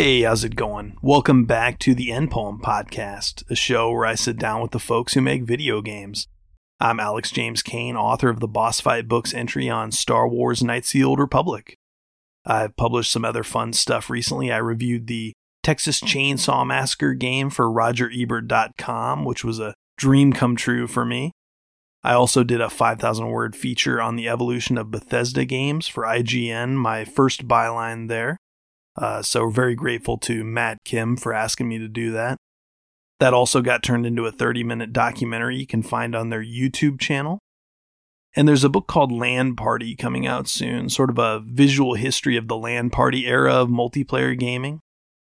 Hey, how's it going? Welcome back to the Endpoem Podcast, a show where I sit down with the folks who make video games. I'm Alex James Kane, author of the Boss Fight Books entry on Star Wars Knights of the Old Republic. I've published some other fun stuff recently. I reviewed the Texas Chainsaw Massacre game for RogerEbert.com, which was a dream come true for me. I also did a 5,000 word feature on the evolution of Bethesda games for IGN, my first byline there. Uh, so very grateful to Matt Kim for asking me to do that. That also got turned into a 30 minute documentary you can find on their YouTube channel. And there's a book called LAN Party coming out soon, sort of a visual history of the LAN Party era of multiplayer gaming.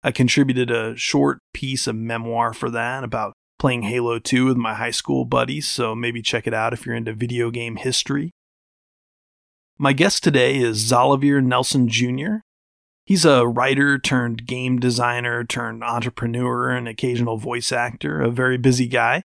I contributed a short piece of memoir for that about playing Halo 2 with my high school buddies, so maybe check it out if you're into video game history. My guest today is Xalavier Nelson Jr. He's a writer turned game designer turned entrepreneur and occasional voice actor, a very busy guy.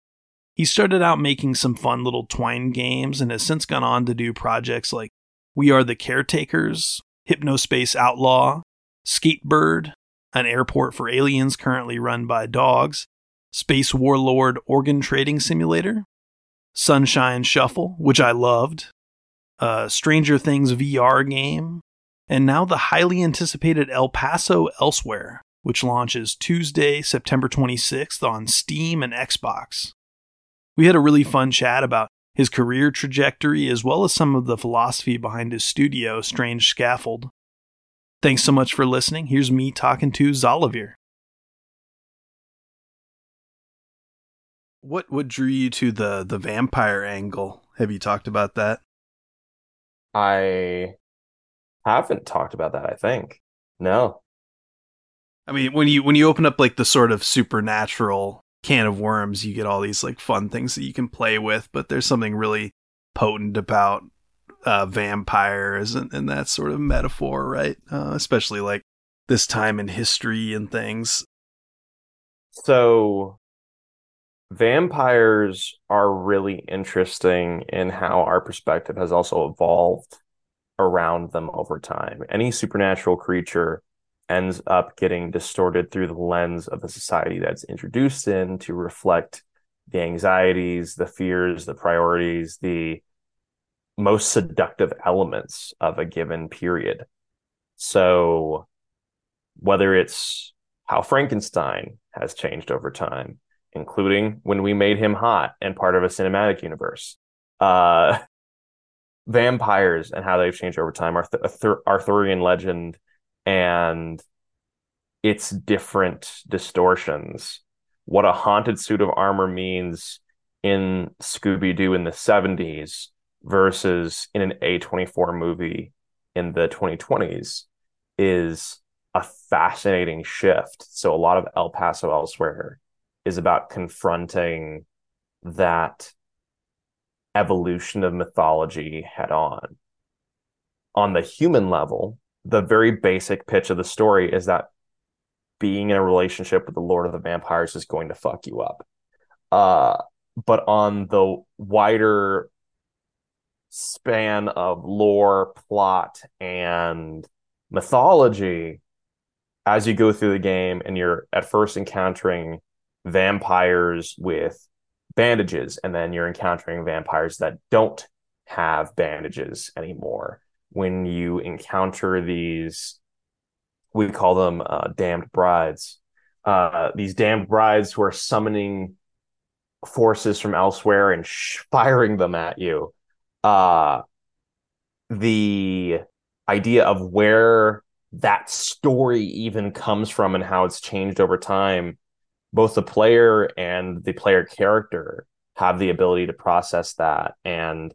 He started out making some fun little twine games and has since gone on to do projects like We Are the Caretakers, Hypnospace Outlaw, Skatebird, an airport for aliens currently run by dogs, Space Warlord Organ Trading Simulator, Sunshine Shuffle, which I loved, a Stranger Things VR game, and now the highly anticipated El Paso Elsewhere, which launches Tuesday, September 26th on Steam and Xbox. We had a really fun chat about his career trajectory as well as some of the philosophy behind his studio, Strange Scaffold. Thanks so much for listening. Here's me talking to Xalavier. What what drew you to the the vampire angle? Have you talked about that? I haven't talked about that, I think. No. I mean, when you when you open up like the sort of supernatural can of worms, you get all these like fun things that you can play with, but there's something really potent about uh, vampires and, and that sort of metaphor, right? Uh, especially like this time in history and things. So, vampires are really interesting in how our perspective has also evolved around them over time. Any supernatural creature ends up getting distorted through the lens of the society that's introduced in to reflect the anxieties, the fears, the priorities, the most seductive elements of a given period. So, whether it's how Frankenstein has changed over time, including when we made him hot and part of a cinematic universe, uh, vampires and how they've changed over time, Arth- Arthurian legend and its different distortions. What a haunted suit of armor means in Scooby Doo in the 70s versus in an A24 movie in the 2020s is a fascinating shift. So, a lot of El Paso Elsewhere is about confronting that evolution of mythology head on. On the human level, the very basic pitch of the story is that being in a relationship with the Lord of the Vampires is going to fuck you up. Uh, but on the wider span of lore, plot, and mythology, as you go through the game and you're at first encountering vampires with bandages, and then you're encountering vampires that don't have bandages anymore. When you encounter these, we call them uh, damned brides. Uh, these damned brides who are summoning forces from elsewhere and sh- firing them at you. Uh, the idea of where that story even comes from and how it's changed over time both the player and the player character have the ability to process that and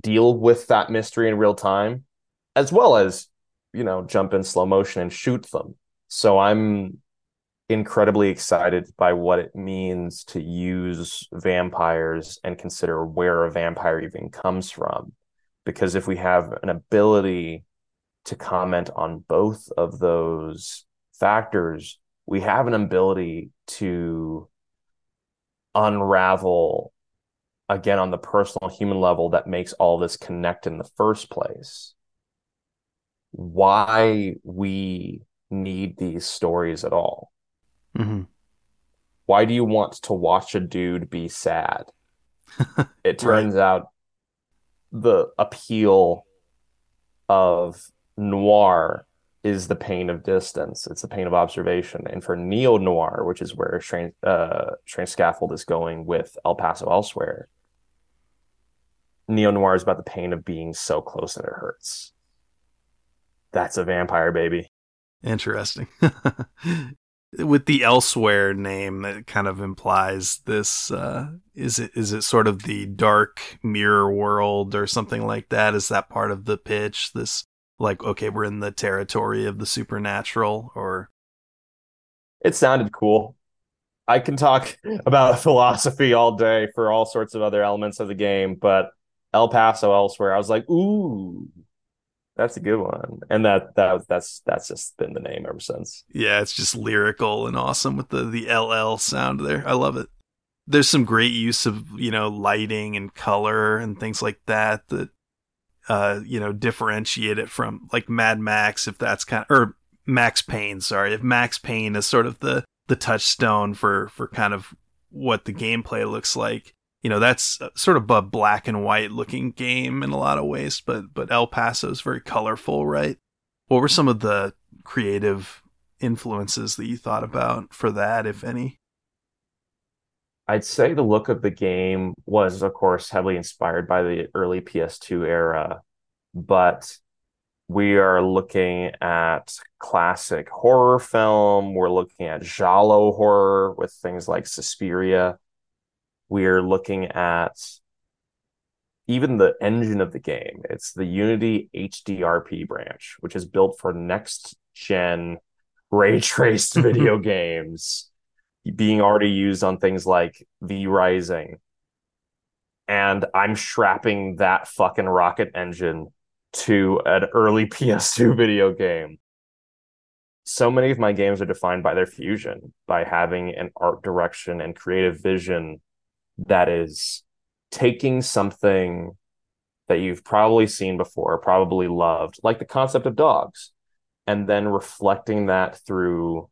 deal with that mystery in real time as well as you know jump in slow motion and shoot them. So i'm incredibly excited by what it means to use vampires and consider where a vampire even comes from. Because if we have an ability to comment on both of those factors we have an ability to unravel again on the personal human level that makes all this connect in the first place why we need these stories at all? Mm-hmm. Why do you want to watch a dude be sad? it turns right. out the appeal of noir is the pain of distance. It's the pain of observation. And for neo noir, which is where Strange, uh, Scaffold is going with El Paso Elsewhere, neo noir is about the pain of being so close that it hurts. That's a vampire, baby. Interesting. With the elsewhere name, that kind of implies this. Uh, is it is it sort of the dark mirror world or something like that? Is that part of the pitch? This like okay, we're in the territory of the supernatural, or it sounded cool. I can talk about philosophy all day for all sorts of other elements of the game, but El Paso elsewhere, I was like, ooh, that's a good one. And that that that's that's just been the name ever since. Yeah, it's just lyrical and awesome with the the LL sound there. I love it. There's some great use of, you know, lighting and color and things like that that uh, you know, differentiate it from like Mad Max if that's kind of or Max Payne, sorry. If Max Payne is sort of the the touchstone for for kind of what the gameplay looks like you know that's sort of a black and white looking game in a lot of ways but but el paso is very colorful right what were some of the creative influences that you thought about for that if any i'd say the look of the game was of course heavily inspired by the early ps2 era but we are looking at classic horror film. We're looking at giallo horror with things like suspiria. We're looking at even the engine of the game. It's the Unity HDRP branch, which is built for next gen ray traced video games, being already used on things like V Rising. And I'm strapping that fucking rocket engine to an early PS2 video game. So many of my games are defined by their fusion, by having an art direction and creative vision that is taking something that you've probably seen before, probably loved, like the concept of dogs, and then reflecting that through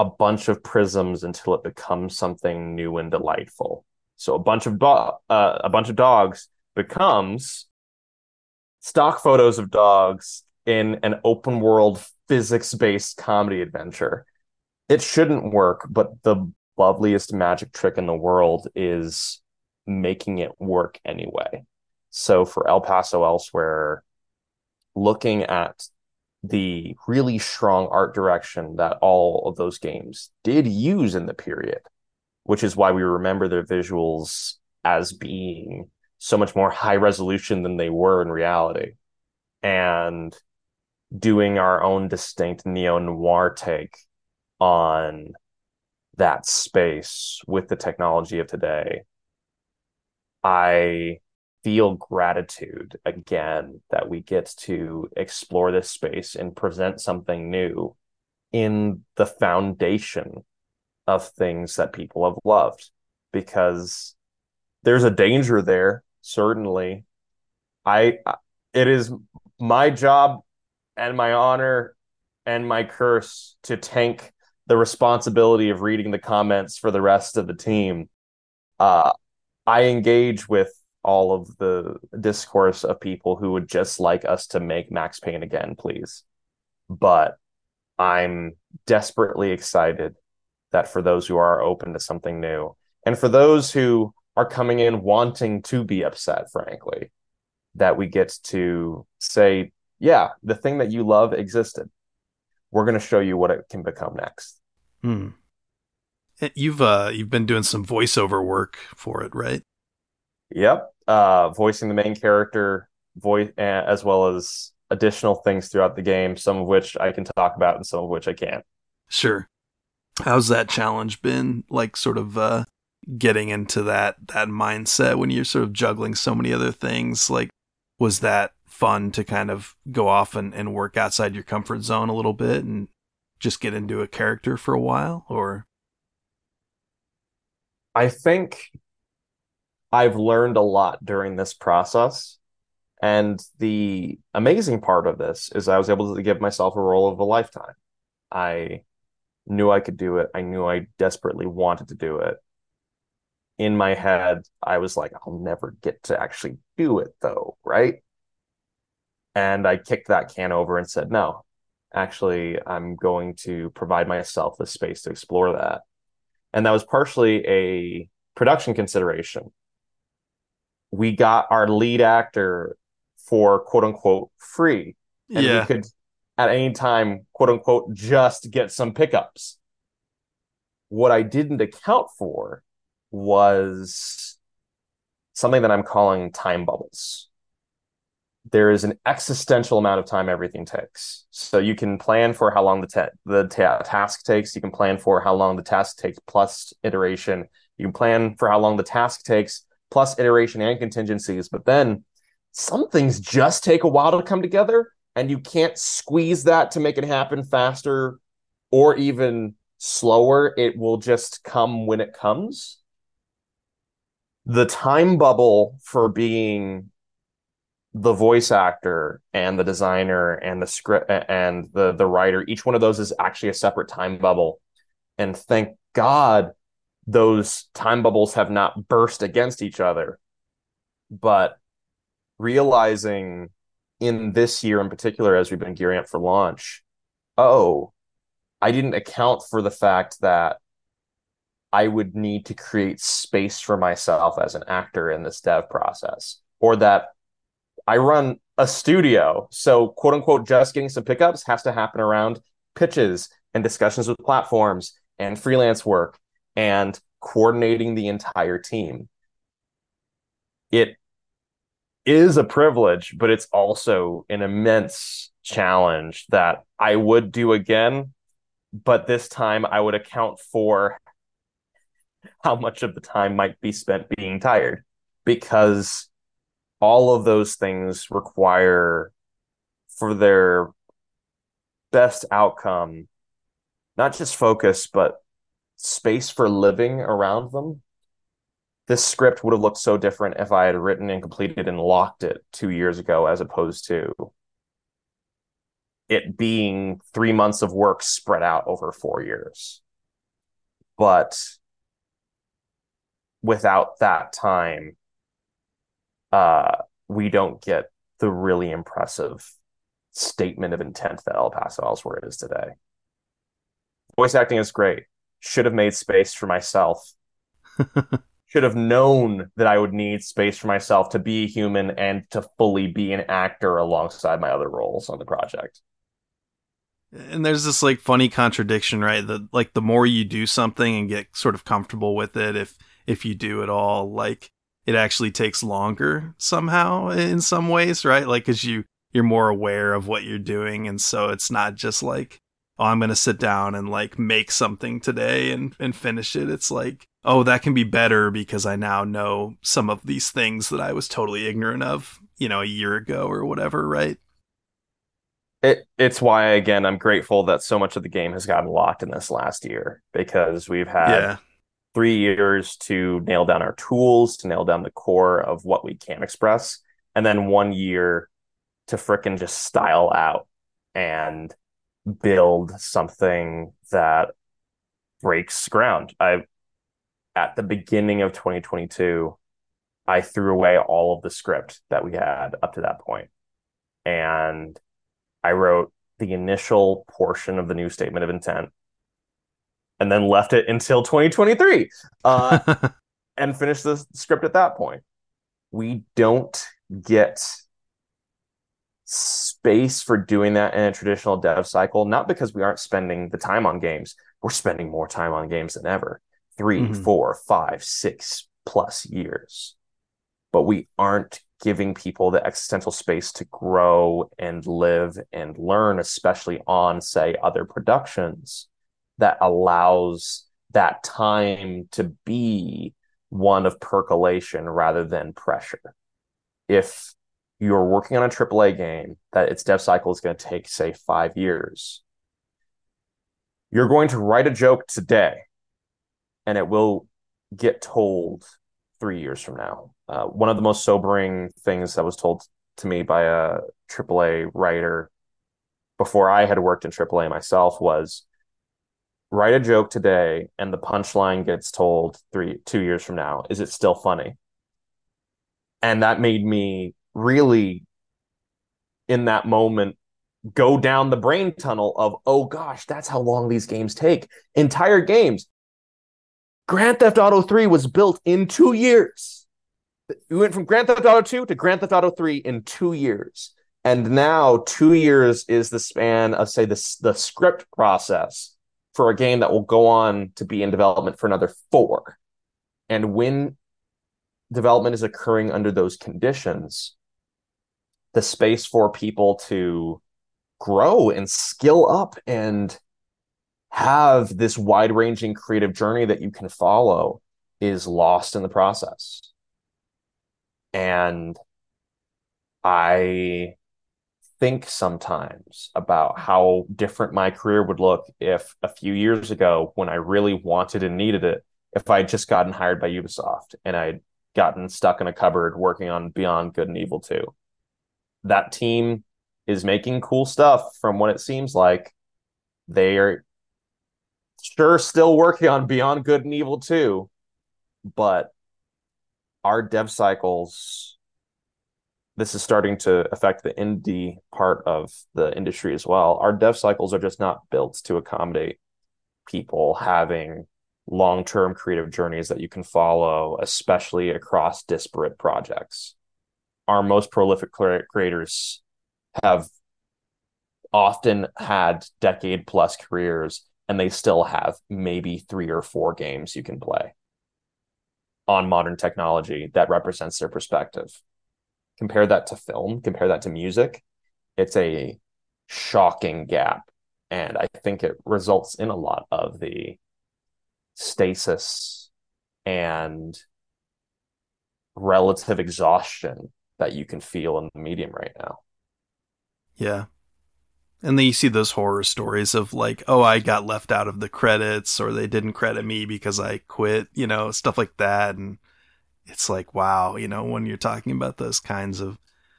a bunch of prisms until it becomes something new and delightful. So a bunch of uh, a bunch of dogs becomes stock photos of dogs in an open world physics based comedy adventure. It shouldn't work, but the loveliest magic trick in the world is making it work anyway. So for El Paso elsewhere, looking at the really strong art direction that all of those games did use in the period, which is why we remember their visuals as being so much more high resolution than they were in reality. And doing our own distinct neo noir take on that space with the technology of today, I feel gratitude again that we get to explore this space and present something new in the foundation of things that people have loved because there's a danger there certainly i it is my job and my honor and my curse to tank the responsibility of reading the comments for the rest of the team. Uh, I engage with all of the discourse of people who would just like us to make Max Payne again, please. But I'm desperately excited that for those who are open to something new, and for those who are coming in wanting to be upset, frankly, that we get to say, yeah, the thing that you love existed. We're going to show you what it can become next. Hmm. You've uh you've been doing some voiceover work for it, right? Yep. Uh, voicing the main character, voice as well as additional things throughout the game, some of which I can talk about and some of which I can't. Sure. How's that challenge been? Like, sort of uh, getting into that that mindset when you're sort of juggling so many other things. Like, was that fun to kind of go off and, and work outside your comfort zone a little bit and just get into a character for a while or I think I've learned a lot during this process. And the amazing part of this is I was able to give myself a role of a lifetime. I knew I could do it. I knew I desperately wanted to do it. In my head, I was like, I'll never get to actually do it though, right? And I kicked that can over and said, no, actually, I'm going to provide myself the space to explore that. And that was partially a production consideration. We got our lead actor for quote unquote free. And yeah. we could at any time, quote unquote, just get some pickups. What I didn't account for was something that I'm calling time bubbles. There is an existential amount of time everything takes. So you can plan for how long the ta- the ta- task takes. You can plan for how long the task takes plus iteration. You can plan for how long the task takes plus iteration and contingencies. But then some things just take a while to come together and you can't squeeze that to make it happen faster or even slower. It will just come when it comes. The time bubble for being the voice actor and the designer and the script and the the writer each one of those is actually a separate time bubble and thank god those time bubbles have not burst against each other but realizing in this year in particular, as we've been gearing up for launch, oh, I didn't account for the fact that I would need to create space for myself as an actor in this dev process, or that I run a studio. So, quote unquote, just getting some pickups has to happen around pitches and discussions with platforms and freelance work and coordinating the entire team. It is a privilege, but it's also an immense challenge that I would do again. But this time I would account for how much of the time might be spent being tired because all of those things require for their best outcome not just focus but space for living around them this script would have looked so different if I had written and completed and locked it two years ago, as opposed to it being three months of work spread out over four years. But without that time, uh, we don't get the really impressive statement of intent that El Paso Elsewhere is today. Voice acting is great. Should have made space for myself. should have known that I would need space for myself to be human and to fully be an actor alongside my other roles on the project. And there's this like funny contradiction, right? That like the more you do something and get sort of comfortable with it, if if you do it all, like it actually takes longer somehow in some ways, right? Like because you you're more aware of what you're doing, and so it's not just like oh, I'm gonna sit down and like make something today and and finish it. It's like oh, that can be better because I now know some of these things that I was totally ignorant of, you know, a year ago or whatever, right? It it's why again I'm grateful that so much of the game has gotten locked in this last year because we've had yeah. three years to nail down our tools, to nail down the core of what we can express, and then one year to fricking just style out and build something that breaks ground. I at the beginning of 2022, I threw away all of the script that we had up to that point. And I wrote the initial portion of the new statement of intent and then left it until 2023 uh, and finished the script at that point. We don't get space for doing that in a traditional dev cycle, not because we aren't spending the time on games. We're spending more time on games than ever. 3 mm-hmm. four, five, six plus years. But we aren't giving people the existential space to grow and live and learn, especially on, say, other productions that allows that time to be one of percolation rather than pressure. If you're working on a AAA game that its dev cycle is going to take, say, five years, you're going to write a joke today and it will get told three years from now. Uh, one of the most sobering things that was told to me by a AAA writer before I had worked in AAA myself was write a joke today and the punchline gets told three two years from now. Is it still funny? And that made me really in that moment go down the brain tunnel of oh gosh that's how long these games take. Entire games. Grand theft auto 3 was built in two years. We went from grand theft auto 2 to grand theft auto 3 in two years. And now two years is the span of say the, the script process for a game that will go on to be in development for another four. And when development is occurring under those conditions the space for people to grow and skill up and have this wide ranging creative journey that you can follow is lost in the process. And I think sometimes about how different my career would look if a few years ago, when I really wanted and needed it, if I had just gotten hired by Ubisoft and I'd gotten stuck in a cupboard working on Beyond Good and Evil 2 that team is making cool stuff from what it seems like they are sure still working on Beyond Good and Evil 2, but our dev cycles this is starting to affect the indie part of the industry as well. Our dev cycles are just not built to accommodate people having long-term creative journeys that you can follow, especially across disparate projects our most prolific creators have often had decade plus careers and they still have maybe three or four games you can play on modern technology that represents their perspective. Compare that to film, compare that to music. It's a shocking gap. And I think it results in a lot of the stasis and relative exhaustion that you can feel in the medium right now. Yeah. And then you see those horror stories of like, oh, I got left out of the credits or they didn't credit me because I quit, you know, stuff like that. And it's like, wow, you know, when you're talking about those kinds of,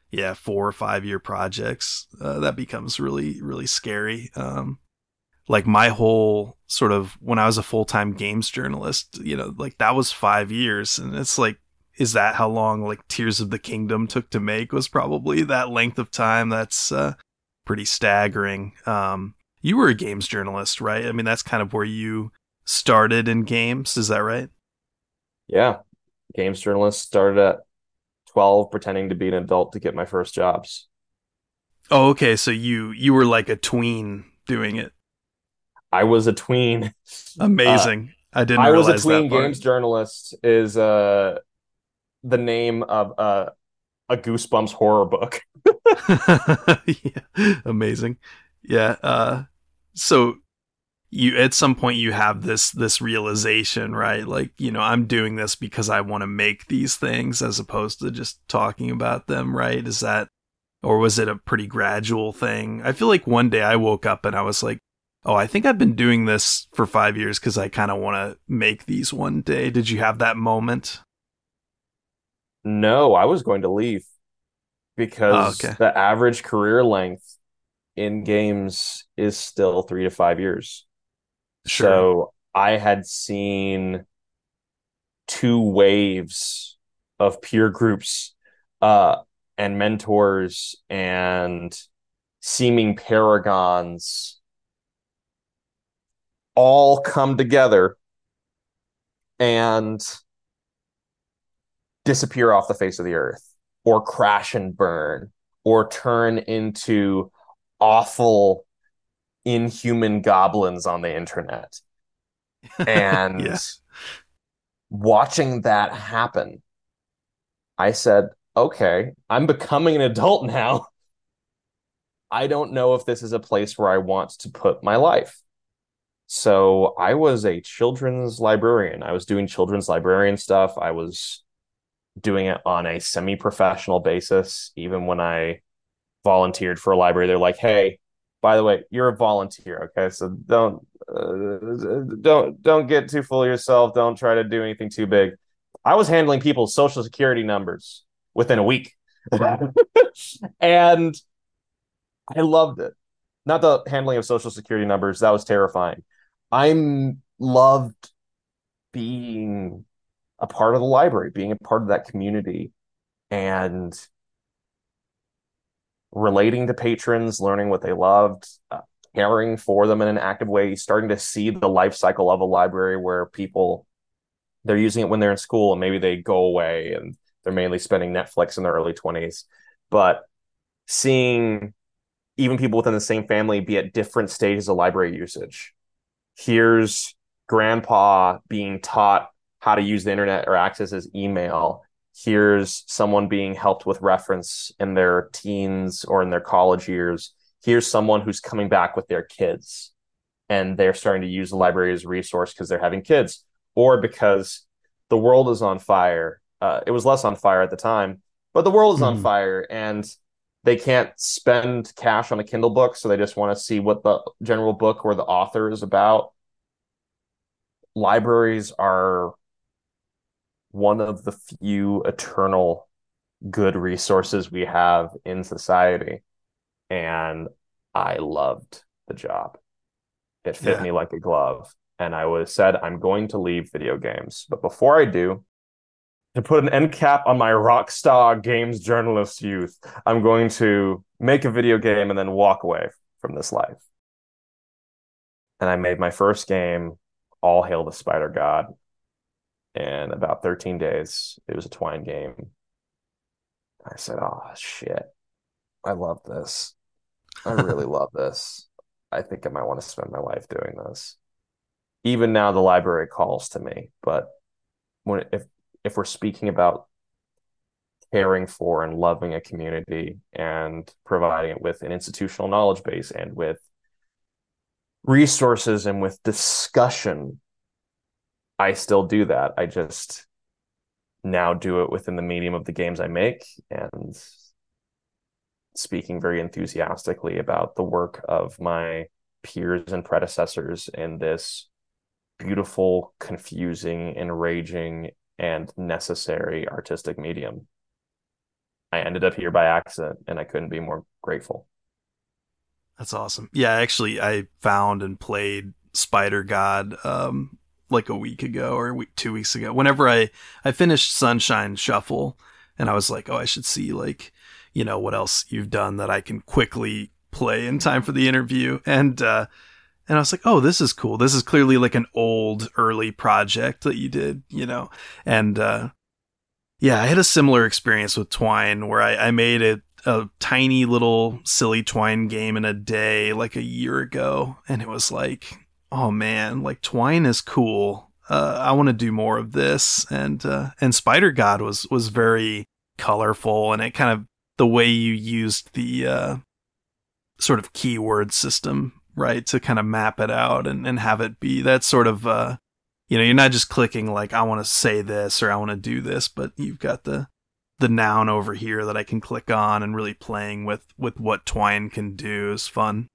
yeah, four or five year projects, uh, that becomes really, really scary. Um, like my whole sort of when I was a full time games journalist, you know, like that was five years. And it's like, is that how long like Tears of the Kingdom took to make was probably that length of time. That's uh, pretty staggering. Um, you were a games journalist, right? I mean, that's kind of where you started in games. Is that right? Yeah. Games journalist started at 12 pretending to be an adult to get my first jobs. Oh, okay. So you you were like a tween doing it. I was a tween. Amazing. Uh, I didn't. I was a tween games journalist. Is uh the name of a Goosebumps horror book. yeah. Amazing. Yeah. Uh, so you at some point you have this this realization, right? Like, you know, I'm doing this because I want to make these things as opposed to just talking about them, right? Is that or was it a pretty gradual thing? I feel like one day I woke up and I was like, "Oh, I think I've been doing this for 5 years cuz I kind of want to make these one day." Did you have that moment? No, I was going to leave because oh, okay. the average career length in games is still three to five years. Sure. So I had seen two waves of peer groups uh, and mentors and seeming paragons all come together and disappear off the face of the earth or crash and burn or turn into awful inhuman goblins on the internet. And yeah. watching that happen i said okay i'm becoming an adult now. I don't know if this is a place where i want to put my life. So i was a children's librarian. I was doing children's librarian stuff. I was doing it on a semi-professional basis even when i volunteered for a library. They're like hey by the way you're a volunteer okay? So don't uh, don't don't get too full of yourself. Don't try to do anything too big. I was handling people's social security numbers within a week. And i loved it. Not the handling of social security numbers. That was terrifying. I'm loved being a part of the library, being a part of that community, and relating to patrons, learning what they loved, uh, caring for them in an active way, starting to see the life cycle of a library where people they're using it when they're in school and maybe they go away and they're mainly spending Netflix in their early 20s. But seeing even people within the same family be at different stages of library usage. Here's grandpa being taught how to use the internet or access his email. Here's someone being helped with reference in their teens or in their college years. Here's someone who's coming back with their kids and they're starting to use the library as a resource because they're having kids or because the world is on fire. Uh, it was less on fire at the time, but the world is mm. on fire and they can't spend cash on a Kindle book, so they just want to see what the general book or the author is about. Libraries are one of the few eternal good resources we have in society. And I loved the job. It fit yeah. me like a glove and I was said I'm going to leave video games. But before I do, to put an end cap on my rock star games journalist youth, I'm going to make a video game and then walk away from this life. And I made my first game, All Hail the Spider God, in about 13 days. It was a Twine game. I said, Oh, shit. I love this. I really love this. I think I might want to spend my life doing this even now the library calls to me but when if if we're speaking about caring for and loving a community and providing it with an institutional knowledge base and with resources and with discussion i still do that i just now do it within the medium of the games i make and speaking very enthusiastically about the work of my peers and predecessors in this beautiful, confusing, enraging, and necessary artistic medium. I ended up here by accident and I couldn't be more grateful. That's awesome. Yeah, actually I found and played Spider God um like a week ago or week, 2 weeks ago. Whenever I I finished Sunshine Shuffle and I was like, "Oh, I should see like, you know, what else you've done that I can quickly play in time for the interview." And uh and I was like, oh, this is cool. This is clearly like an old early project that you did, you know? And, uh, yeah, I had a similar experience with Twine where I, I made a tiny little silly Twine game in a day like a year ago. And it was like, oh man, like Twine is cool. Uh, I want to do more of this. And, uh, and Spider God was, was very colorful and it kind of, the way you used the, uh, sort of keyword system right? To kind of map it out and, and have it be that sort of, uh, you know, you're not just clicking like, I want to say this or I want to do this, but you've got the, the noun over here that I can click on and really playing with, with what Twine can do is fun.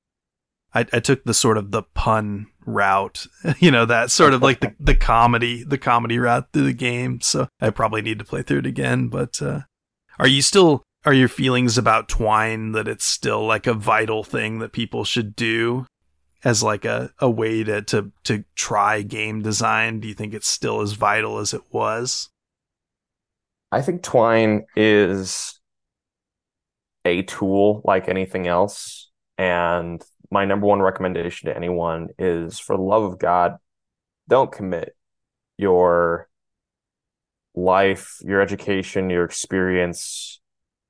I, I took the sort of the pun route, you know, that sort of like the, the comedy, the comedy route through the game. So I probably need to play through it again, but, uh, are you still are your feelings about twine that it's still like a vital thing that people should do as like a, a way to, to to try game design do you think it's still as vital as it was i think twine is a tool like anything else and my number one recommendation to anyone is for the love of god don't commit your life your education your experience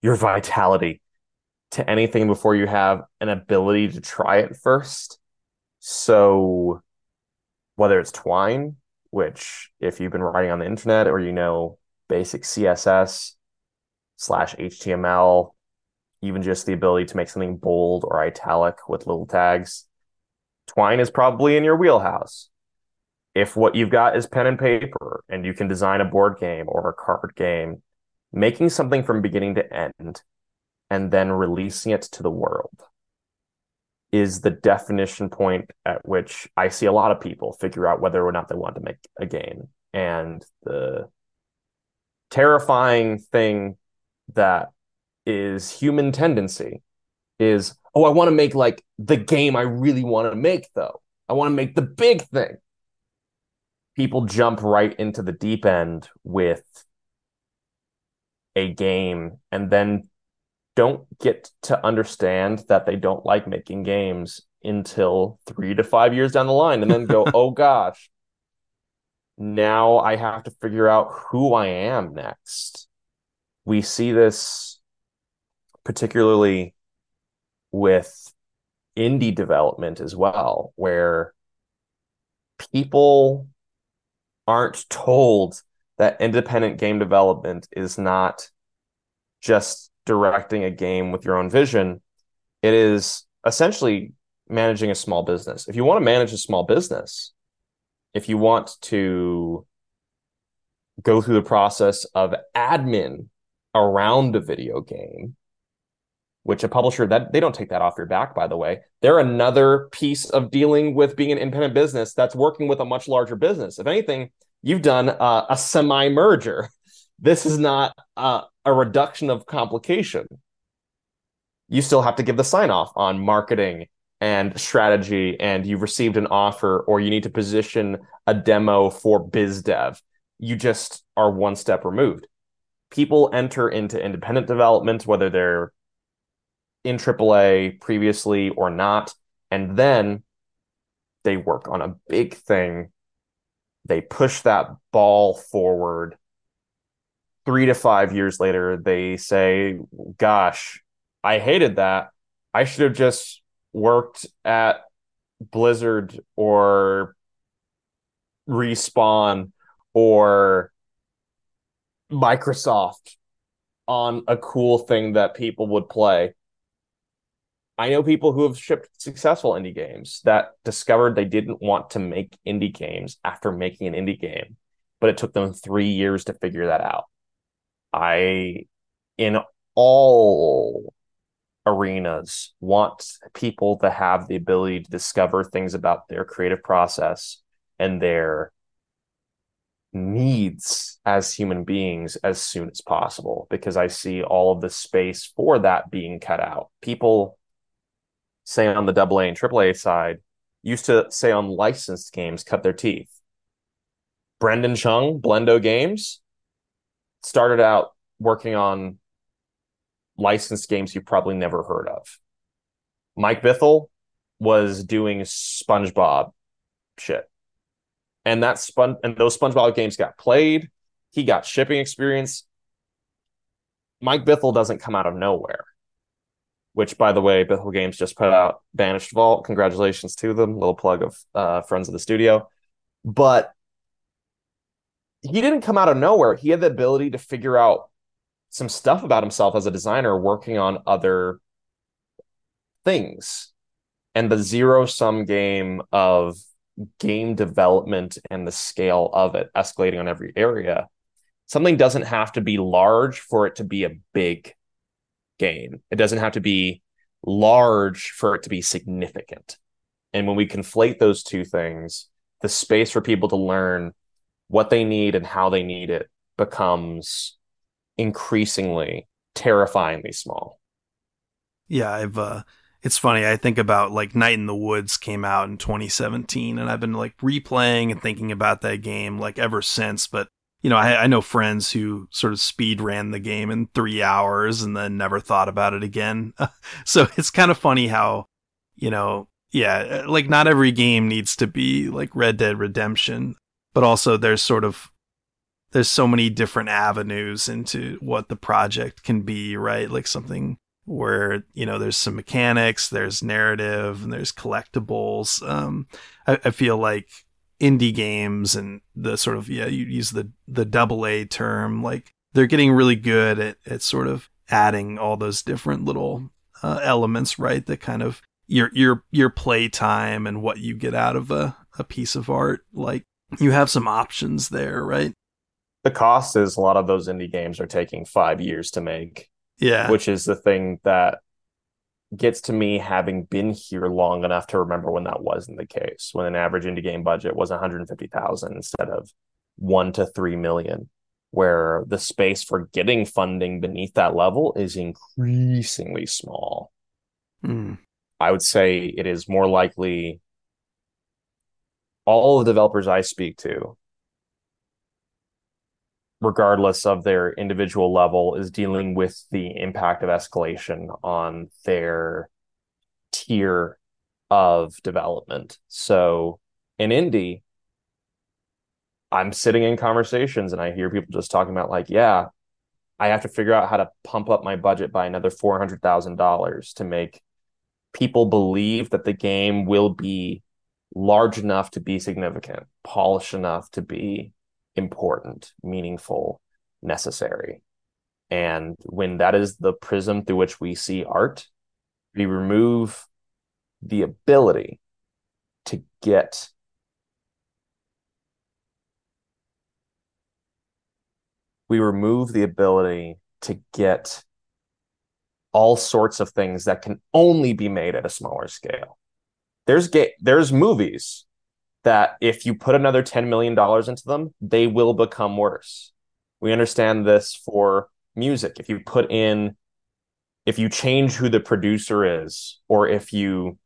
your vitality to anything before you have an ability to try it first. So whether it's Twine, which if you've been writing on the internet or you know basic CSS slash HTML, even just the ability to make something bold or italic with little tags, Twine is probably in your wheelhouse. If what you've got is pen and paper and you can design a board game or a card game making something from beginning to end and then releasing it to the world is the definition point at which I see a lot of people figure out whether or not they want to make a game. And the terrifying thing that is human tendency is, oh, I want to make like the game I really want to make, though. I want to make the big thing. People jump right into the deep end with a game and then don't get to understand that they don't like making games until three to five years down the line and then go, oh gosh, now I have to figure out who I am next. We see this particularly with indie development as well, where people aren't told that independent game development is not just directing a game with your own vision. It is essentially managing a small business. If you want to manage a small business, if you want to go through the process of admin around a video game, which a publisher that they don't take that off your back, by the way. They're another piece of dealing with being an independent business that's working with a much larger business. If anything, you've done uh, a semi merger. This is not uh, a reduction of complication. You still have to give the sign off on marketing and strategy, and you've received an offer, or you need to position a demo for biz dev. You just are one step removed. People enter into independent development, whether they're in AAA previously or not. And then they work on a big thing. They push that ball forward. Three to five years later, they say, Gosh, I hated that. I should have just worked at Blizzard or Respawn or Microsoft on a cool thing that people would play. I know people who have shipped successful indie games that discovered they didn't want to make indie games after making an indie game, but it took them three years to figure that out. I, in all arenas, want people to have the ability to discover things about their creative process and their needs as human beings as soon as possible because I see all of the space for that being cut out. People say on the double A and triple A side, used to say on licensed games cut their teeth. Brendon Chung, Blendo Games, started out working on licensed games you probably never heard of. Mike Bithell was doing SpongeBob shit. And that spun and those SpongeBob games got played. He got shipping experience. Mike Bithell doesn't come out of nowhere which by the way, Bithell Games just put out Banished Vault. Congratulations to them. Little plug of uh, friends of the studio. But he didn't come out of nowhere. He had the ability to figure out some stuff about himself as a designer working on other things. And the zero sum game of game development and the scale of it escalating on every area. Something doesn't have to be large for it to be a big game. It doesn't have to be large for it to be significant. And when we conflate those two things, the space for people to learn what they need and how they need it becomes increasingly terrifyingly small. Yeah, I've uh it's funny. I think about like Night in the Woods came out in 2017 and I've been like replaying and thinking about that game like ever since, but you know, I, I know friends who sort of speed ran the game in three hours and then never thought about it again. so it's kind of funny how, you know, yeah, like not every game needs to be like Red Dead Redemption, but also there's sort of there's so many different avenues into what the project can be, right? Like something where you know there's some mechanics, there's narrative, and there's collectibles. Um, I, I feel like indie games and the sort of yeah you use the the double A term like they're getting really good at at sort of adding all those different little uh, elements right? That kind of your your your play time and what you get out of a a piece of art. Like you have some options there right? The cost is a lot of those indie games are taking 5 years to make yeah. which is the thing that gets to me having been here long enough to remember when that wasn't the case when an average indie game budget was 150,000 instead of 1 to 3 million where the space for getting funding beneath that level is increasingly small Mm. I would say it is more likely all the developers I speak to, regardless of their individual level, is dealing with the impact of escalation on their tier of development. So in indie, I'm sitting in conversations and I hear people just talking about like, yeah, I have to figure out how to pump up my budget by another four hundred thousand dollars to make people believe that the game will be large enough to be significant, polished enough to be important, meaningful, necessary. And when that is the prism through which we see art, we remove the ability to get we remove the ability to get all sorts of things that can only be made at a smaller scale. There's ga- there's movies that if you put another 10 million dollars into them, they will become worse. We understand this for music. If you put in if you change who the producer is or if you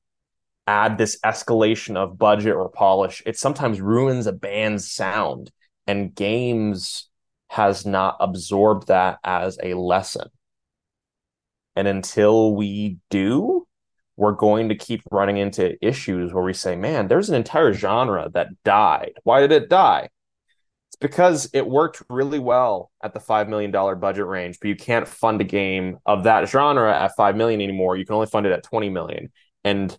add this escalation of budget or polish, it sometimes ruins a band's sound and games has not absorbed that as a lesson. And until we do, we're going to keep running into issues where we say, man, there's an entire genre that died. Why did it die? It's because it worked really well at the $5 million budget range, but you can't fund a game of that genre at 5 million anymore. You can only fund it at 20 million. And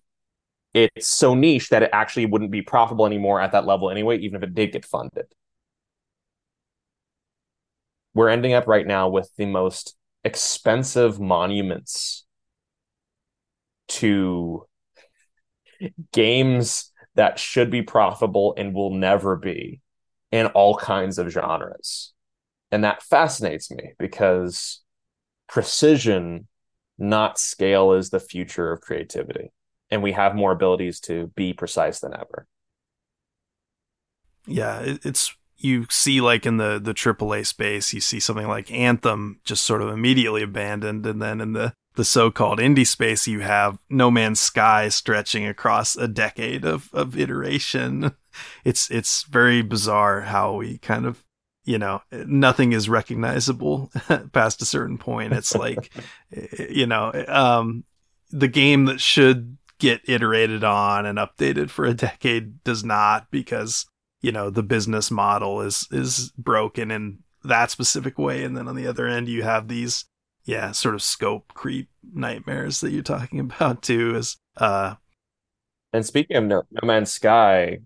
it's so niche that it actually wouldn't be profitable anymore at that level anyway, even if it did get funded we're ending up right now with the most expensive monuments to games that should be profitable and will never be in all kinds of genres. And that fascinates me because precision, not scale, is the future of creativity. And we have more abilities to be precise than ever. Yeah, it's you see like in the the AAA space, you see something like Anthem just sort of immediately abandoned, and then in the the so-called indie space, you have No Man's Sky stretching across a decade of of iteration. It's it's very bizarre how we kind of you know nothing is recognizable past a certain point. It's like you know um, the game that should get iterated on and updated for a decade does not because you know the business model is is broken in that specific way and then on the other end you have these yeah sort of scope creep nightmares that you're talking about too is uh and speaking of no, no man's sky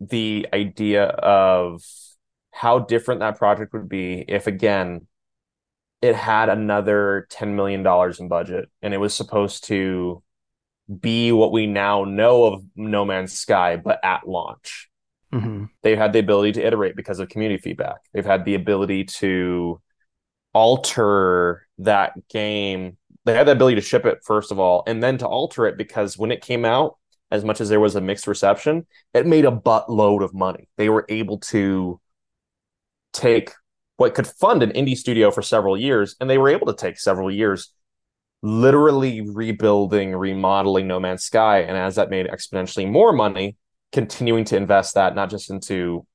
the idea of how different that project would be if again it had another 10 million dollars in budget and it was supposed to be what we now know of no man's sky but at launch Mm-hmm. They've had the ability to iterate because of community feedback. They've had the ability to alter that game. They had the ability to ship it, first of all, and then to alter it because when it came out, as much as there was a mixed reception, it made a buttload of money. They were able to take what could fund an indie studio for several years, and they were able to take several years literally rebuilding, remodeling No Man's Sky. And as that made exponentially more money, continuing to invest that not just into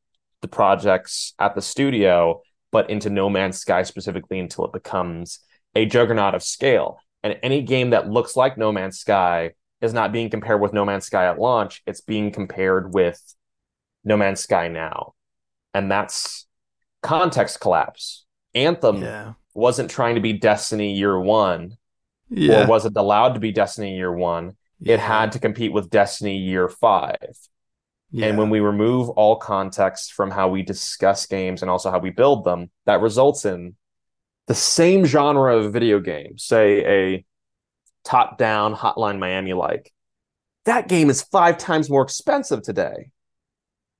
the projects at the studio, but into No Man's Sky specifically until it becomes a juggernaut of scale. And any game that looks like No Man's Sky is not being compared with No Man's Sky at launch. It's being compared with No Man's Sky now. And that's context collapse. Anthem yeah. wasn't trying to be Destiny year one, yeah. or wasn't allowed to be Destiny year one. Yeah. It had to compete with Destiny year five. Yeah. And when we remove all context from how we discuss games and also how we build them, that results in the same genre of video game, say a top down Hotline Miami like. That game is five times more expensive today,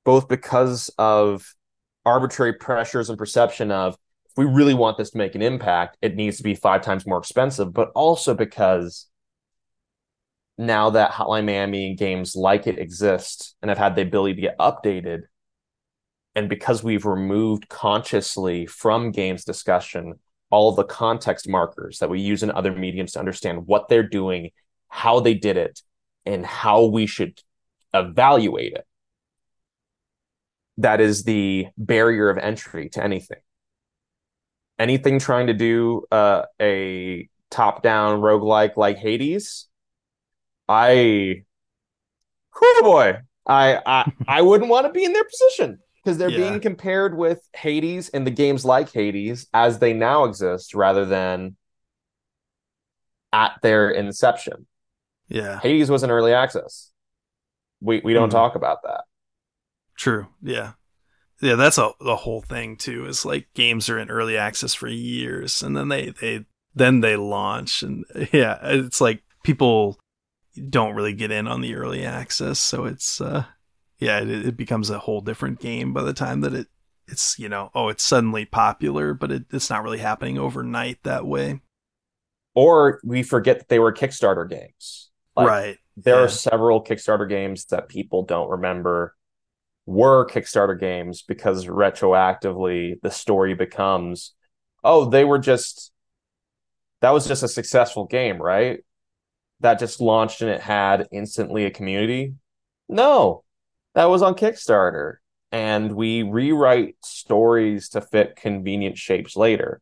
both because of arbitrary pressures and perception of if we really want this to make an impact, it needs to be five times more expensive, but also because now that Hotline Miami and games like it exist and have had the ability to get updated, and because we've removed consciously from games discussion all the context markers that we use in other mediums to understand what they're doing, how they did it, and how we should evaluate it. That is the barrier of entry to anything. Anything trying to do uh, a top down roguelike like Hades, I, oh boy, I, I, I wouldn't want to be in their position because they're yeah. being compared with Hades and the games like Hades as they now exist rather than at their inception. Yeah. Hades was an early access. We we don't mm-hmm. talk about that. True. Yeah. Yeah, that's a the whole thing too. Is like games are in early access for years and then they they then they launch and yeah, it's like people don't really get in on the early access, so it's uh yeah, it, it becomes a whole different game by the time that it it's you know oh it's suddenly popular, but it, it's not really happening overnight that way. Or we forget that they were Kickstarter games. Like, right. There yeah. are several Kickstarter games that people don't remember were Kickstarter games because retroactively the story becomes, oh, they were just that was just a successful game, right? That just launched and it had instantly a community. No, that was on Kickstarter. And we rewrite stories to fit convenient shapes later.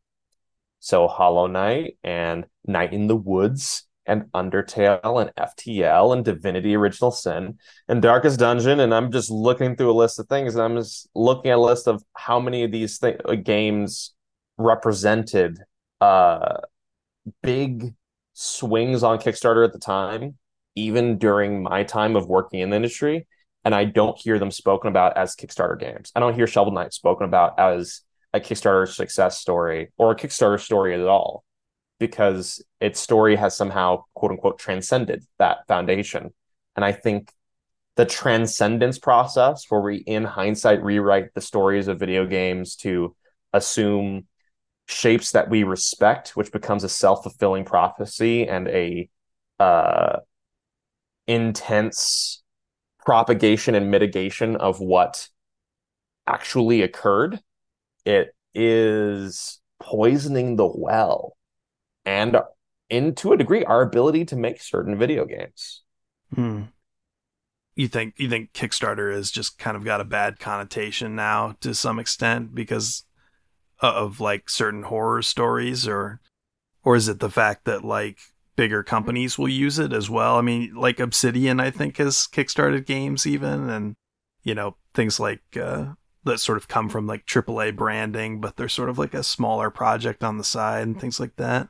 So Hollow Knight and Night in the Woods and Undertale and FTL and Divinity Original Sin and Darkest Dungeon. And I'm just looking through a list of things and I'm just looking at a list of how many of these th- uh, games represented uh, big swings on Kickstarter at the time, even during my time of working in the industry. And I don't hear them spoken about as Kickstarter games. I don't hear Shovel Knight spoken about as a Kickstarter success story or a Kickstarter story at all because its story has somehow quote unquote transcended that foundation. And I think the transcendence process where we in hindsight rewrite the stories of video games to assume shapes that we respect, which becomes a self-fulfilling prophecy and a uh, intense propagation and mitigation of what actually occurred. It is poisoning the well and in to a degree our ability to make certain video games. Hmm. You think you think Kickstarter has just kind of got a bad connotation now to some extent because of like certain horror stories or or is it the fact that like bigger companies will use it as well? I mean, like Obsidian I think has kickstarted games even and you know, things like uh that sort of come from like AAA branding, but they're sort of like a smaller project on the side and things like that.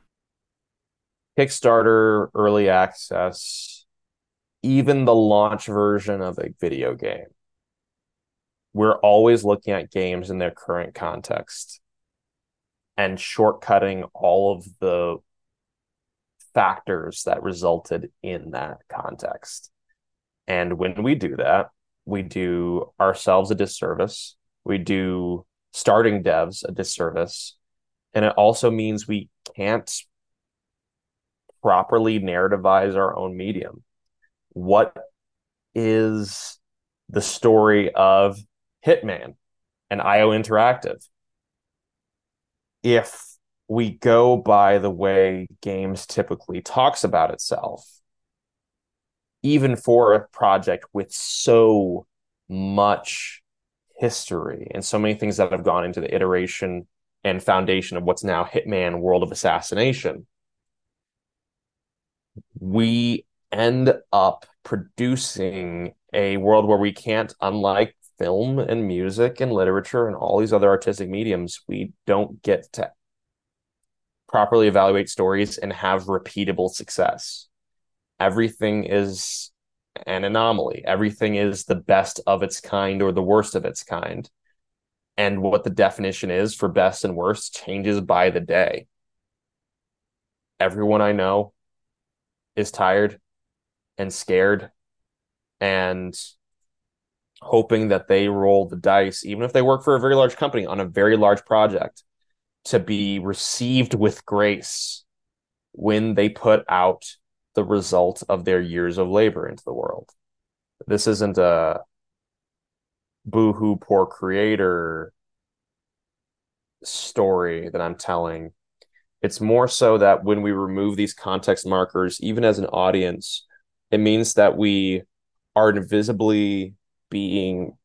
Kickstarter, early access, even the launch version of a video game. We're always looking at games in their current context and shortcutting all of the factors that resulted in that context. And when we do that, we do ourselves a disservice. We do starting devs a disservice. And it also means we can't properly narrativize our own medium. What is the story of Hitman and IO Interactive? If we go by the way games typically talks about itself, even for a project with so much history and so many things that have gone into the iteration and foundation of what's now Hitman World of Assassination, we end up producing a world where we can't, unlike film and music and literature and all these other artistic mediums, we don't get to properly evaluate stories and have repeatable success. Everything is an anomaly. Everything is the best of its kind or the worst of its kind. And what the definition is for best and worst changes by the day. Everyone I know is tired and scared and hoping that they roll the dice, even if they work for a very large company on a very large project, to be received with grace when they put out the result of their years of labor into the world. This isn't a boohoo poor creator story that I'm telling It's more so that when we remove these context markers, even as an audience, it means that we are invisibly being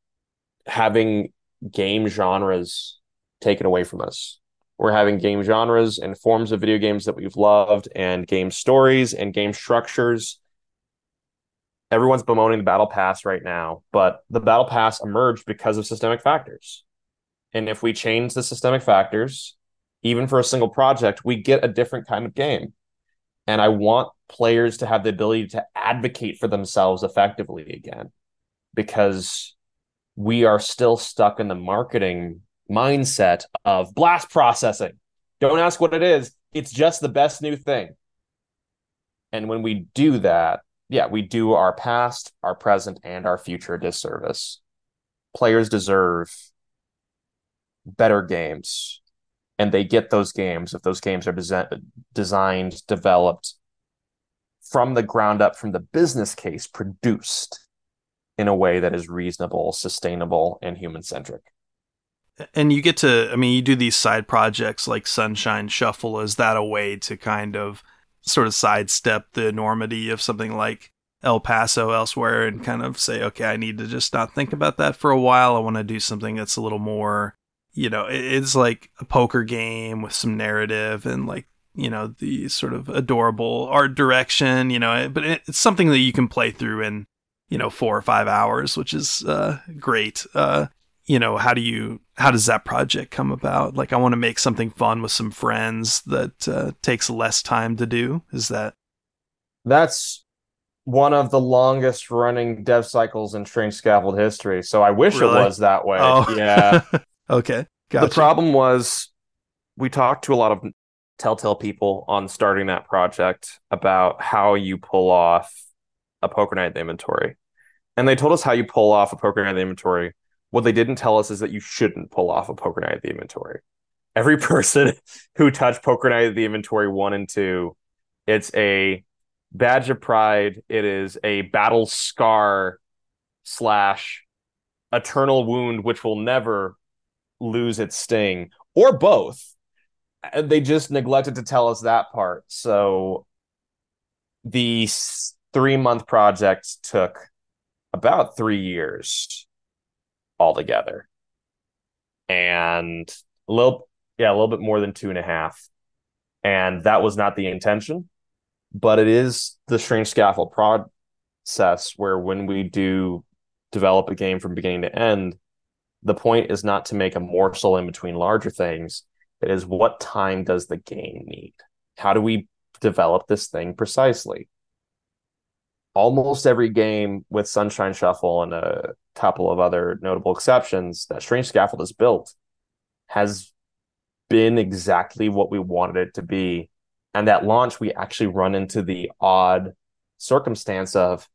having game genres taken away from us. We're having game genres and forms of video games that we've loved, and game stories and game structures. Everyone's bemoaning the Battle Pass right now, but the Battle Pass emerged because of systemic factors. And if we change the systemic factors, even for a single project, we get a different kind of game. And I want players to have the ability to advocate for themselves effectively again because we are still stuck in the marketing mindset of blast processing. Don't ask what it is, it's just the best new thing. And when we do that, yeah, we do our past, our present, and our future disservice. Players deserve better games and they get those games if those games are desi- designed developed from the ground up from the business case produced in a way that is reasonable sustainable and human centric and you get to i mean you do these side projects like sunshine shuffle. Is that a way to kind of sort of sidestep the enormity of something like el paso elsewhere and kind of say okay i need to just not think about that for a while. I want to do something that's a little more you know, it's like a poker game with some narrative and like, you know, the sort of adorable art direction, you know, but it's something that you can play through in, you know, four or five hours, which is uh, great. Uh, you know, how do you, how does that project come about? Like, I want to make something fun with some friends that uh, takes less time to do. Is that? That's one of the longest running dev cycles in Strange Scaffold history. So I wish really? it was that way. Oh. Yeah. Okay. Gotcha. The problem was we talked to a lot of Telltale people on starting that project about how you pull off a poker night inventory. And they told us how you pull off a poker night inventory. What they didn't tell us is that you shouldn't pull off a poker night the inventory. Every person who touched poker night the inventory one and two, it's a badge of pride. It is a battle scar slash eternal wound, which will never lose its sting or both. They just neglected to tell us that part. So the three month project took about three years altogether. And a little, yeah, a little bit more than two and a half. And that was not the intention, but it is the strange scaffold process where when we do develop a game from beginning to end, the point is not to make a morsel in between larger things. It is what time does the game need? How do we develop this thing precisely? Almost every game with Sunshine Shuffle and a couple of other notable exceptions that Strange Scaffold has built has been exactly what we wanted it to be. And that launch, we actually run into the odd circumstance of,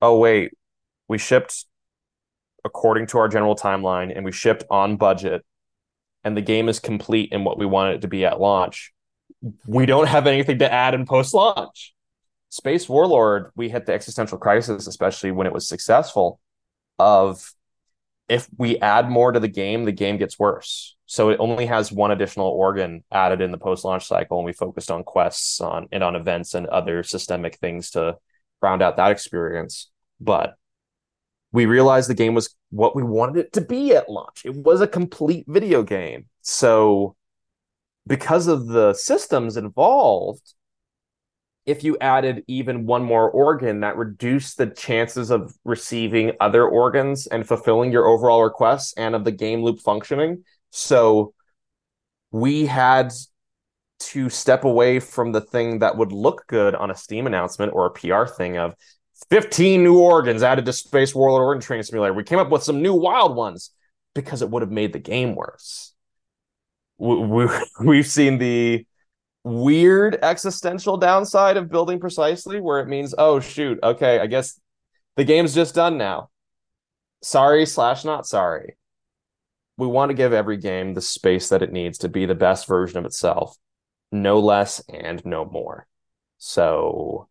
oh, wait, we shipped according to our general timeline and we shipped on budget and the game is complete in what we want it to be at launch, we don't have anything to add in post launch. Space Warlord, we hit the existential crisis, especially when it was successful, of if we add more to the game, the game gets worse. So it only has one additional organ added in the post launch cycle, and we focused on quests on and on events and other systemic things to round out that experience. But we realized the game was what we wanted it to be at launch. It was a complete video game. So, because of the systems involved, if you added even one more organ, that reduced the chances of receiving other organs and fulfilling your overall requests and of the game loop functioning. So, we had to step away from the thing that would look good on a Steam announcement or a PR thing of 15 new organs added to Space Warlord Organ Trading Simulator. We came up with some new wild ones because it would have made the game worse. We, we, have seen the weird existential downside of building precisely, where it means, oh, shoot, okay, I guess the game's just done now. Sorry, slash, not sorry. We want to give every game the space that it needs to be the best version of itself, no less and no more. So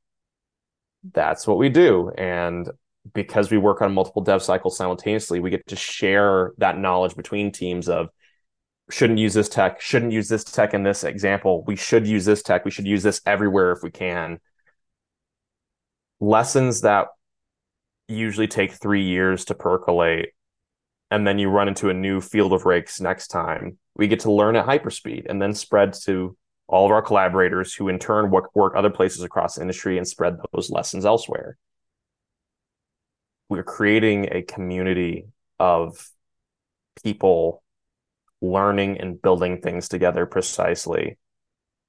that's what we do. And because we work on multiple dev cycles simultaneously, we get to share that knowledge between teams of shouldn't use this tech, shouldn't use this tech in this example. We should use this tech. We should use this everywhere if we can. Lessons that usually take three years to percolate, and then you run into a new field of rakes next time. We get to learn at hyperspeed and then spread to all of our collaborators who in turn work, work other places across industry and spread those lessons elsewhere. We're creating a community of people learning and building things together precisely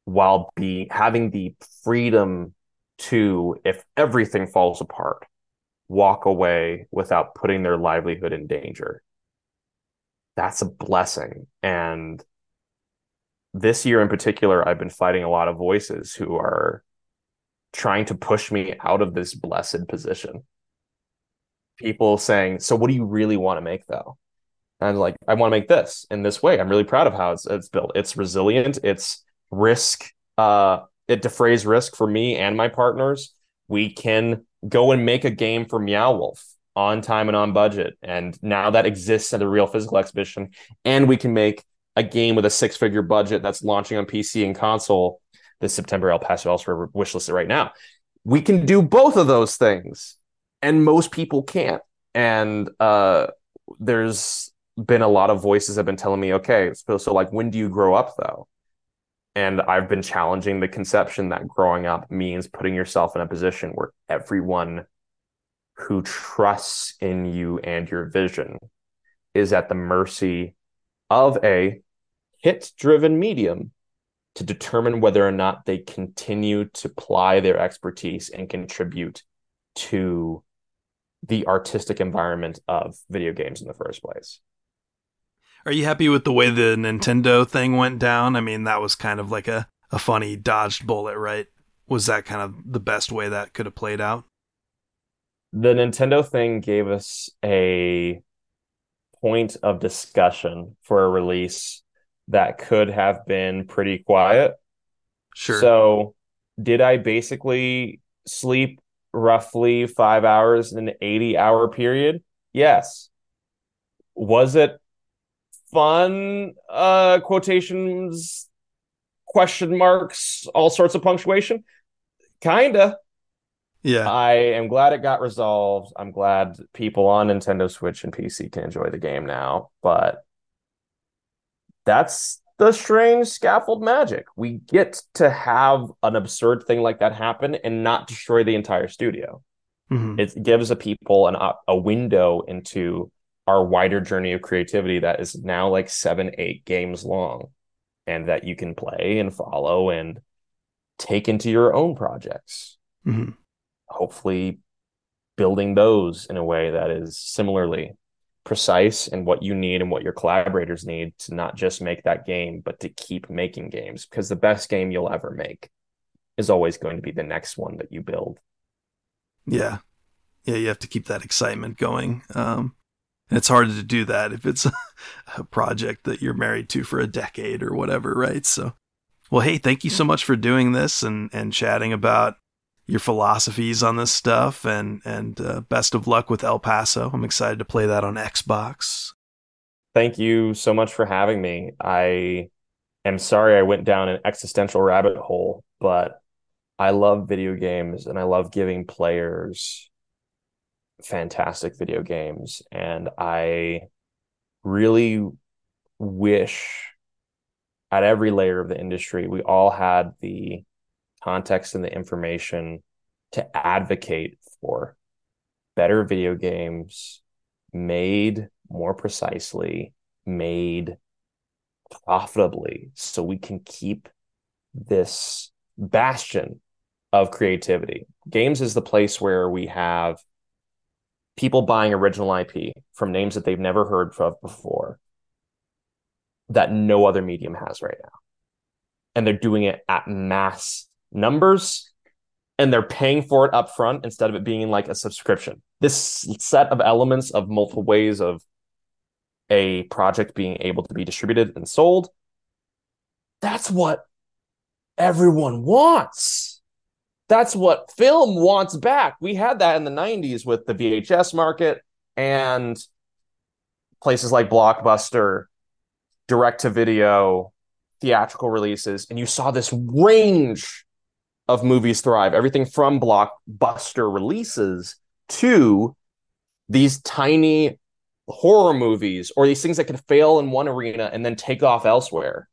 while be having the freedom to if everything falls apart walk away without putting their livelihood in danger. That's a blessing. And this year in particular i've been fighting a lot of voices who are trying to push me out of this blessed position. People saying so what do you really want to make though and like I want to make this in this way. I'm really proud of how it's it's built. It's resilient. It's risk. Uh, it defrays risk for me and my partners. We can go and make a game for Meow Wolf on time and on budget, and now that exists at a real physical exhibition. And we can make a game with a six figure budget that's launching on PC and console this September. El Paso elsewhere wishlisted right now. We can do both of those things, and most people can't. And uh, there's been a lot of voices have been telling me, okay, so, so like when do you grow up though? And I've been challenging the conception that growing up means putting yourself in a position where everyone who trusts in you and your vision is at the mercy of a hit driven medium to determine whether or not they continue to ply their expertise and contribute to the artistic environment of video games in the first place. Are you happy with the way the Nintendo thing went down? I mean, that was kind of like a, a funny dodged bullet, right? Was that kind of the best way that could have played out? The Nintendo thing gave us a point of discussion for a release that could have been pretty quiet. Sure. So, did I basically sleep roughly five hours in an 80 hour period? Yes. Was it fun uh quotations question marks all sorts of punctuation? Kinda. Yeah. I am glad it got resolved. I'm glad people on nintendo switch and pc can enjoy the game now but that's the strange scaffold magic. We get to have an absurd thing like that happen and not destroy the entire studio. Mm-hmm. it gives a people an a window into our wider journey of creativity that is now like seven, eight games long and that you can play and follow and take into your own projects. Mm-hmm. Hopefully, building those in a way that is similarly precise and what you need and what your collaborators need to not just make that game, but to keep making games because the best game you'll ever make is always going to be the next one that you build. Yeah. Yeah, you have to keep that excitement going. Um, it's hard to do that if it's a project that you're married to for a decade or whatever, right? So, well, hey, thank you so much for doing this and and chatting about your philosophies on this stuff and and uh, best of luck with El Paso. I'm excited to play that on Xbox. Thank you so much for having me. I am sorry I went down an existential rabbit hole, but I love video games and I love giving players fantastic video games and I really wish at every layer of the industry we all had the context and the information to advocate for better video games made more precisely made profitably so we can keep this bastion of creativity. Games is the place where we have people buying original IP from names that they've never heard of before that no other medium has right now. And they're doing it at mass numbers and they're paying for it up front instead of it being like a subscription. This set of elements of multiple ways of a project being able to be distributed and sold, that's what everyone wants that's what film wants back. We had that in the 90s with the VHS market and places like Blockbuster direct to video, theatrical releases, and you saw this range of movies thrive. Everything from blockbuster releases to these tiny horror movies or these things that can fail in one arena and then take off elsewhere.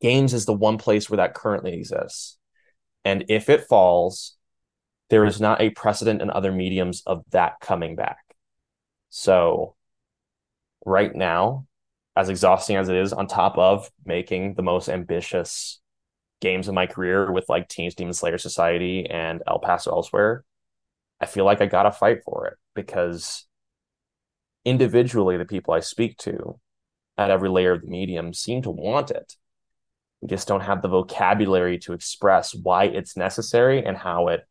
Games is the one place where that currently exists. And if it falls, there is not a precedent in other mediums of that coming back. So, right now, as exhausting as it is, on top of making the most ambitious games of my career with like Teenage Demon Slayer Society and El Paso Elsewhere, I feel like I got to fight for it because individually, the people I speak to at every layer of the medium seem to want it. We just don't have the vocabulary to express why it's necessary and how it,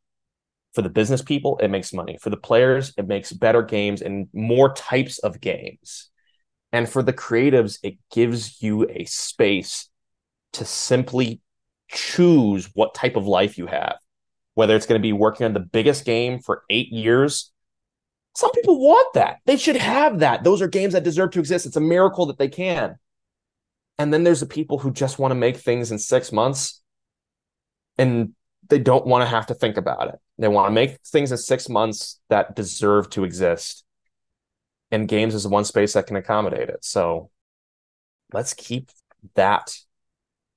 for the business people, it makes money. For the players, it makes better games and more types of games. And for the creatives, it gives you a space to simply choose what type of life you have, whether it's going to be working on the biggest game for eight years. Some people want that. They should have that. Those are games that deserve to exist. It's a miracle that they can. And then there's the people who just want to make things in six months and they don't want to have to think about it. They want to make things in six months that deserve to exist. And games is the one space that can accommodate it. So let's keep that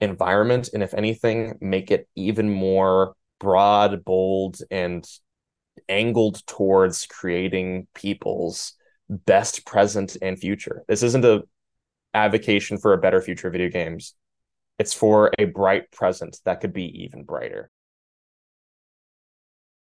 environment. And if anything, make it even more broad, bold, and angled towards creating people's best present and future. This isn't a advocation for a better future of video games. It's for a bright present that could be even brighter.